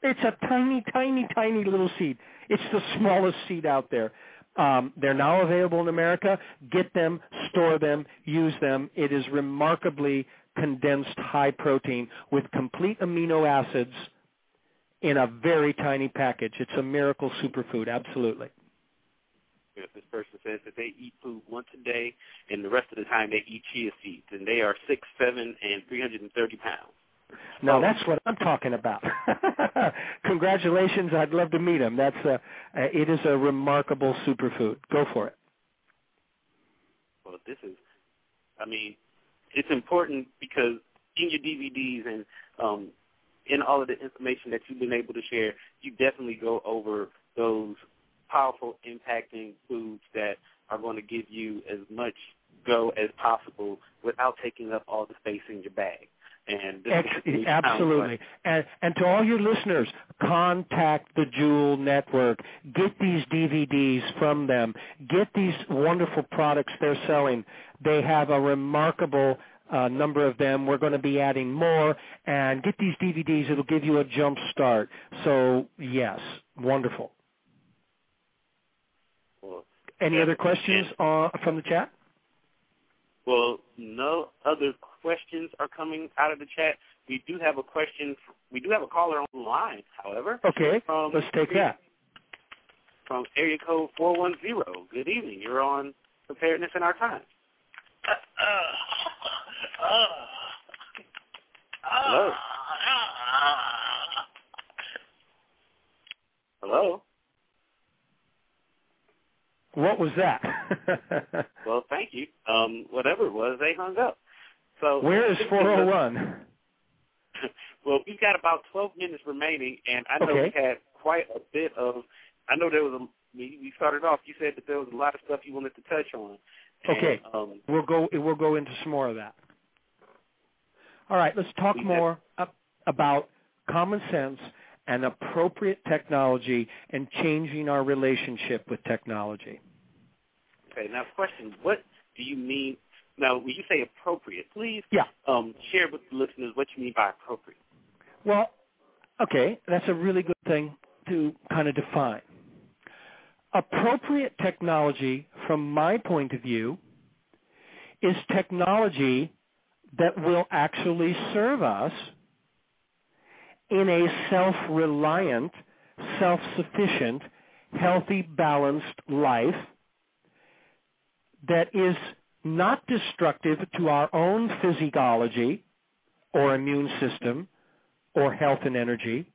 It's a tiny, tiny, tiny little seed. It's the smallest seed out there. Um, they're now available in America. Get them, store them, use them. It is remarkably condensed high protein with complete amino acids in a very tiny package. It's a miracle superfood, absolutely. If this person says that they eat food once a day, and the rest of the time they eat chia seeds, and they are six, seven, and three hundred and thirty pounds. Now oh. that's what I'm talking about. Congratulations! I'd love to meet him. That's a, uh, it is a remarkable superfood. Go for it. Well, this is, I mean, it's important because in your DVDs and um, in all of the information that you've been able to share, you definitely go over those powerful, impacting foods that are going to give you as much go as possible without taking up all the space in your bag. And absolutely. And and to all your listeners, contact the Jewel Network. Get these DVDs from them. Get these wonderful products they're selling. They have a remarkable uh, number of them. We're going to be adding more. And get these DVDs. It'll give you a jump start. So yes, wonderful. Well, Any other questions uh, from the chat? Well, no other questions are coming out of the chat. We do have a question. We do have a caller on the line, however. Okay, from, let's take that. From area code 410. Good evening. You're on Preparedness in Our Time. Hello. Hello. What was that? well, thank you. Um, whatever it was, they hung up. So where is 401? well, we've got about 12 minutes remaining, and I know okay. we had quite a bit of. I know there was a. We started off. You said that there was a lot of stuff you wanted to touch on. And, okay, um, we'll go. We'll go into some more of that. All right, let's talk more about common sense and appropriate technology and changing our relationship with technology. Okay, now question, what do you mean, now when you say appropriate, please yeah. um, share with the listeners what you mean by appropriate. Well, okay, that's a really good thing to kind of define. Appropriate technology, from my point of view, is technology that will actually serve us in a self-reliant, self-sufficient, healthy, balanced life that is not destructive to our own physiology or immune system or health and energy,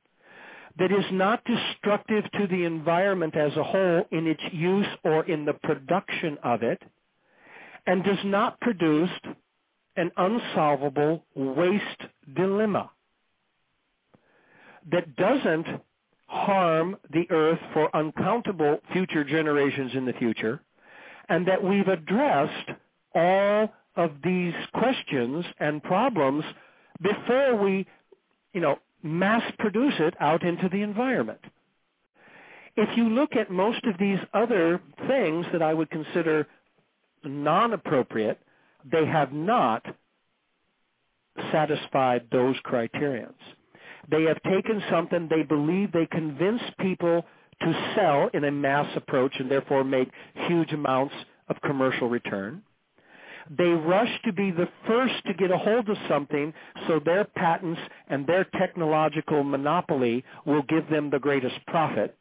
that is not destructive to the environment as a whole in its use or in the production of it, and does not produce an unsolvable waste dilemma that doesn't harm the earth for uncountable future generations in the future, and that we've addressed all of these questions and problems before we, you know, mass produce it out into the environment. If you look at most of these other things that I would consider non-appropriate, they have not satisfied those criterions. They have taken something they believe they convince people to sell in a mass approach and therefore make huge amounts of commercial return. They rush to be the first to get a hold of something so their patents and their technological monopoly will give them the greatest profit.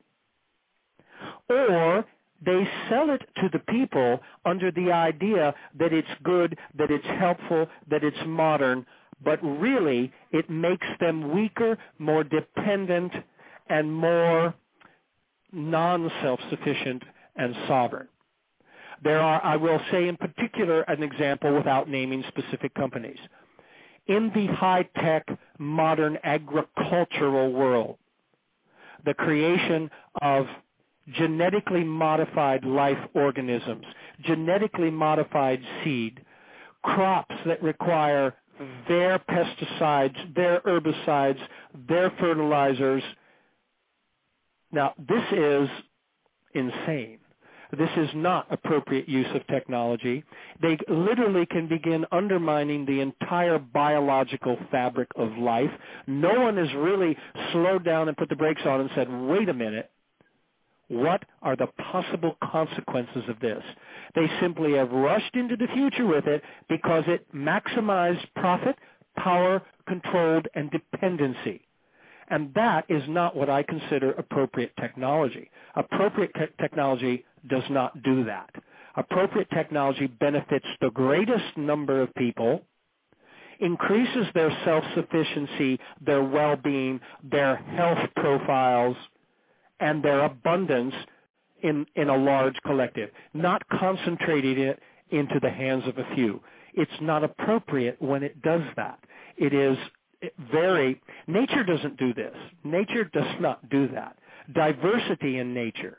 Or they sell it to the people under the idea that it's good, that it's helpful, that it's modern, but really it makes them weaker, more dependent, and more non-self-sufficient and sovereign. There are, I will say in particular, an example without naming specific companies. In the high-tech, modern agricultural world, the creation of genetically modified life organisms, genetically modified seed, crops that require their pesticides, their herbicides, their fertilizers. Now, this is insane. This is not appropriate use of technology. They literally can begin undermining the entire biological fabric of life. No one has really slowed down and put the brakes on and said, wait a minute, what are the possible consequences of this? They simply have rushed into the future with it because it maximized profit, power, controlled, and dependency. And that is not what I consider appropriate technology. Appropriate te- technology does not do that. Appropriate technology benefits the greatest number of people, increases their self-sufficiency, their well-being, their health profiles, and their abundance in, in a large collective, not concentrating it into the hands of a few. It's not appropriate when it does that. It is very, nature doesn't do this. Nature does not do that. Diversity in nature,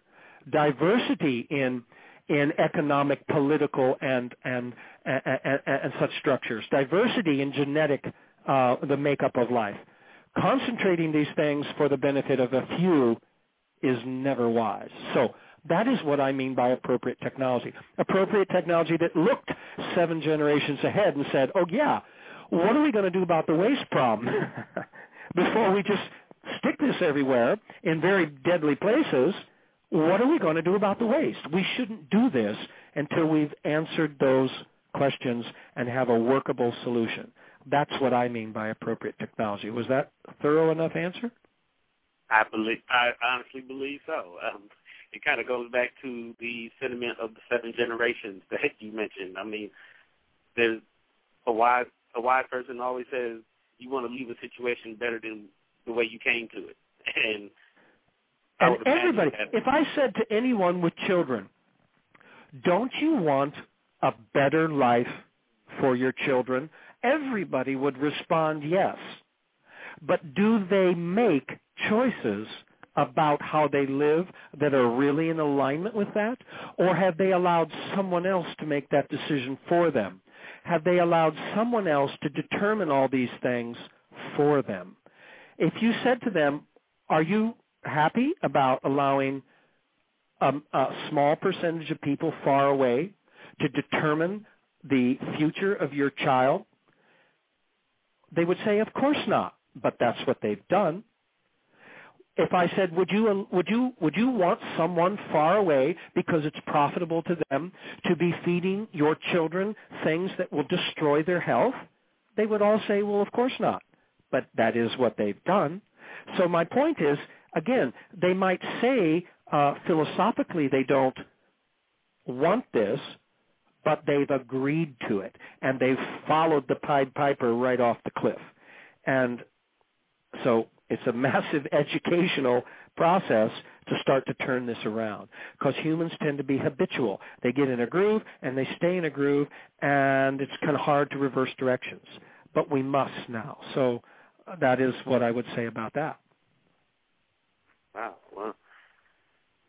diversity in, in economic, political, and, and, and, and, and such structures, diversity in genetic, uh, the makeup of life. Concentrating these things for the benefit of a few is never wise. So that is what I mean by appropriate technology. Appropriate technology that looked seven generations ahead and said, oh yeah, what are we going to do about the waste problem before we just stick this everywhere in very deadly places? What are we going to do about the waste? We shouldn't do this until we've answered those questions and have a workable solution. That's what I mean by appropriate technology. Was that a thorough enough answer? I believe, I honestly believe so. Um, it kind of goes back to the sentiment of the seven generations that you mentioned. I mean, there's a wise a wise person always says you want to leave a situation better than the way you came to it, and and everybody. If I said to anyone with children, "Don't you want a better life for your children?" Everybody would respond yes. But do they make choices about how they live that are really in alignment with that? Or have they allowed someone else to make that decision for them? Have they allowed someone else to determine all these things for them? If you said to them, are you happy about allowing a, a small percentage of people far away to determine the future of your child? They would say, of course not, but that's what they've done if I said, would you, would you, would you want someone far away because it's profitable to them to be feeding your children things that will destroy their health? They would all say, well, of course not. But that is what they've done. So my point is, again, they might say uh, philosophically they don't want this, but they've agreed to it, and they've followed the Pied Piper right off the cliff. And so it's a massive educational process to start to turn this around because humans tend to be habitual. They get in a groove and they stay in a groove and it's kind of hard to reverse directions. But we must now. So uh, that is what I would say about that. Wow. Well,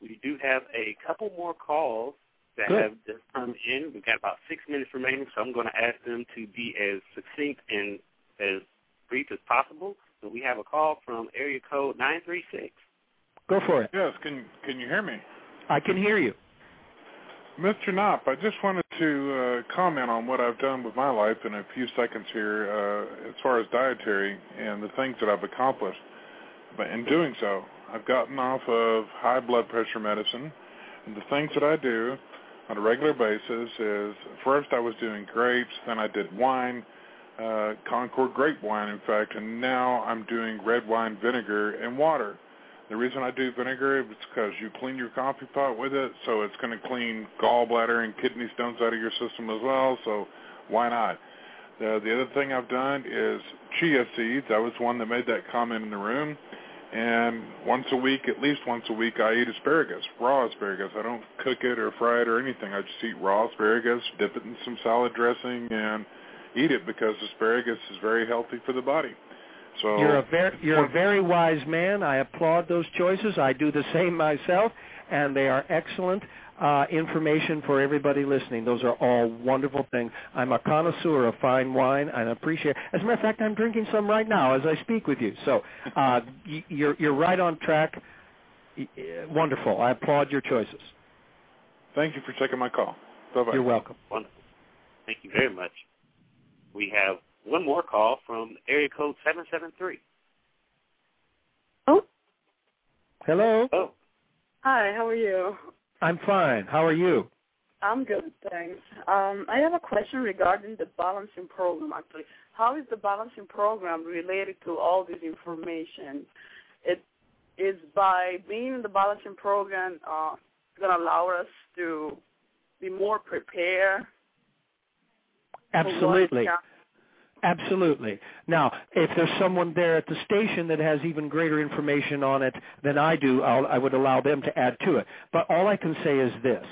we do have a couple more calls that Good. have just come in. We've got about six minutes remaining, so I'm going to ask them to be as succinct and as brief as possible. So we have a call from area code 936. Go for it. Yes, can can you hear me? I can hear you. Mr. Knoop, I just wanted to uh, comment on what I've done with my life in a few seconds here uh, as far as dietary and the things that I've accomplished. But in doing so, I've gotten off of high blood pressure medicine, and the things that I do on a regular basis is first I was doing grapes, then I did wine, uh, Concord grape wine, in fact, and now I'm doing red wine vinegar and water. The reason I do vinegar is because you clean your coffee pot with it, so it's going to clean gallbladder and kidney stones out of your system as well. So why not? The, the other thing I've done is chia seeds. I was one that made that comment in the room. And once a week, at least once a week, I eat asparagus, raw asparagus. I don't cook it or fry it or anything. I just eat raw asparagus, dip it in some salad dressing, and eat it because asparagus is very healthy for the body. So you're a very you're a very wise man. I applaud those choices. I do the same myself, and they are excellent uh, information for everybody listening. Those are all wonderful things. I'm a connoisseur of fine wine and appreciate. As a matter of fact, I'm drinking some right now as I speak with you. So uh, you're you're right on track. Wonderful. I applaud your choices. Thank you for taking my call. Bye bye. You're welcome. Wonderful. Thank you very much. We have one more call from area code 773. Oh. Hello. Oh. Hi, how are you? I'm fine. How are you? I'm good, thanks. Um, I have a question regarding the balancing program, actually. How is the balancing program related to all this information? It is by being in the balancing program uh, going to allow us to be more prepared? Absolutely. Absolutely. Now, if there's someone there at the station that has even greater information on it than I do, I'll, I would allow them to add to it. But all I can say is this.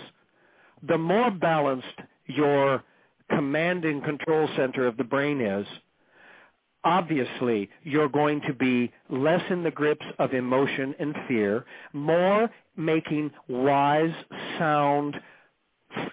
The more balanced your command and control center of the brain is, obviously you're going to be less in the grips of emotion and fear, more making wise, sound,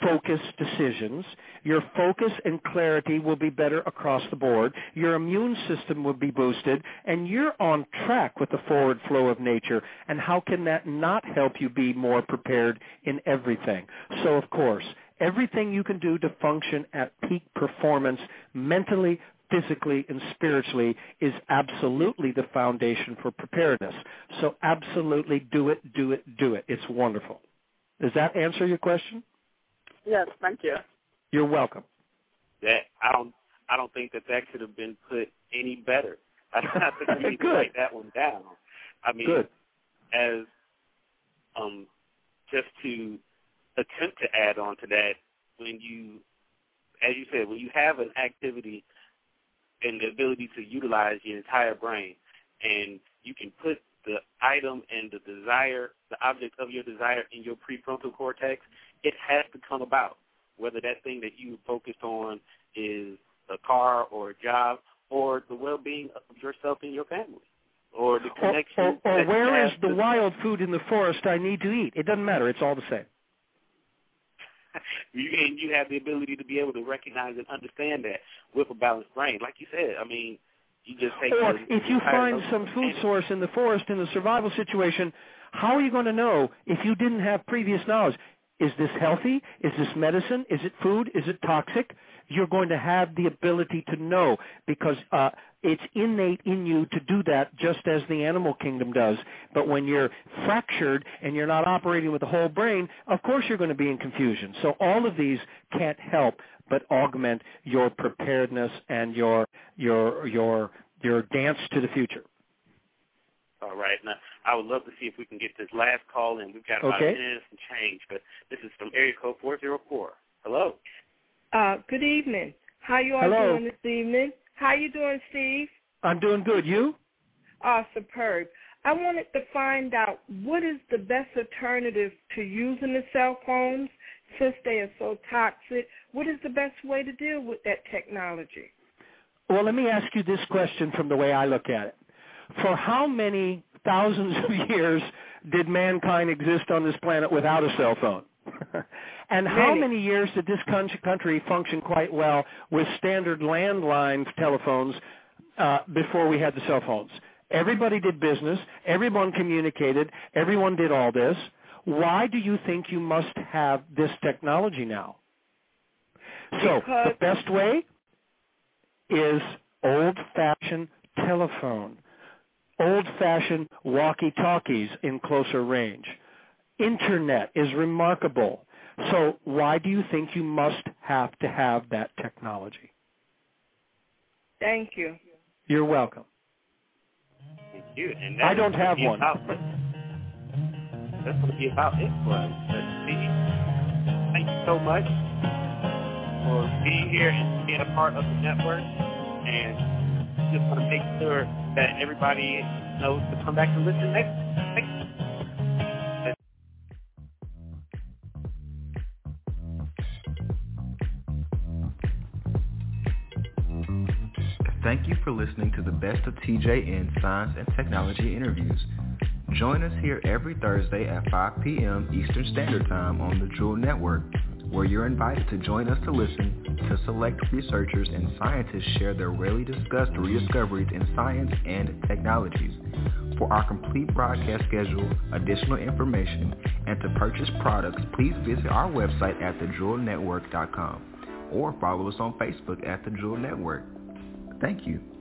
focused decisions. Your focus and clarity will be better across the board. Your immune system will be boosted, and you're on track with the forward flow of nature. And how can that not help you be more prepared in everything? So, of course, everything you can do to function at peak performance mentally, physically and spiritually is absolutely the foundation for preparedness. So absolutely do it, do it, do it. It's wonderful. Does that answer your question? Yes, thank you. You're welcome. That I don't I don't think that that could have been put any better. I don't think we need to write that one down. I mean, Good. as um, just to attempt to add on to that, when you, as you said, when you have an activity and the ability to utilize your entire brain, and you can put the item and the desire, the object of your desire in your prefrontal cortex, it has to come about. Whether that thing that you focused on is a car or a job or the well-being of yourself and your family or the connection. Or, or, or where is the to, wild food in the forest I need to eat? It doesn't matter. It's all the same. you, and you have the ability to be able to recognize and understand that with a balanced brain. Like you said, I mean, you just take or if you find some food source in the forest in a survival situation, how are you going to know if you didn't have previous knowledge? Is this healthy? Is this medicine? Is it food? Is it toxic? You're going to have the ability to know because uh, it's innate in you to do that just as the animal kingdom does. But when you're fractured and you're not operating with the whole brain, of course you're going to be in confusion. So all of these can't help but augment your preparedness and your your your your dance to the future. All right. Now, I would love to see if we can get this last call in. We've got about okay. a minute and change, but this is from area code 404. Hello. Uh, good evening. How you all Hello. doing this evening? How you doing, Steve? I'm doing good. You? Uh, superb. I wanted to find out what is the best alternative to using the cell phones since they are so toxic. What is the best way to deal with that technology? Well, let me ask you this question from the way I look at it. For how many thousands of years did mankind exist on this planet without a cell phone? and how Many. many years did this coun- country function quite well with standard landline telephones uh, before we had the cell phones? Everybody did business. Everyone communicated. Everyone did all this. Why do you think you must have this technology now? So Because- the best way is old-fashioned telephone, old-fashioned walkie-talkies in closer range. Internet is remarkable. So why do you think you must have to have that technology? Thank you. You're welcome. Thank you. And I don't have one. About, that's going to be about it for uh, us. Thank you so much for being here and being a part of the network. And just want to make sure that everybody knows to come back and listen next next Thank you for listening to the Best of TJN Science and Technology interviews. Join us here every Thursday at 5 p.m. Eastern Standard Time on the Jewel Network, where you're invited to join us to listen to select researchers and scientists share their rarely discussed rediscoveries in science and technologies. For our complete broadcast schedule, additional information, and to purchase products, please visit our website at thejewelnetwork.com or follow us on Facebook at The Jewel Network. Thank you.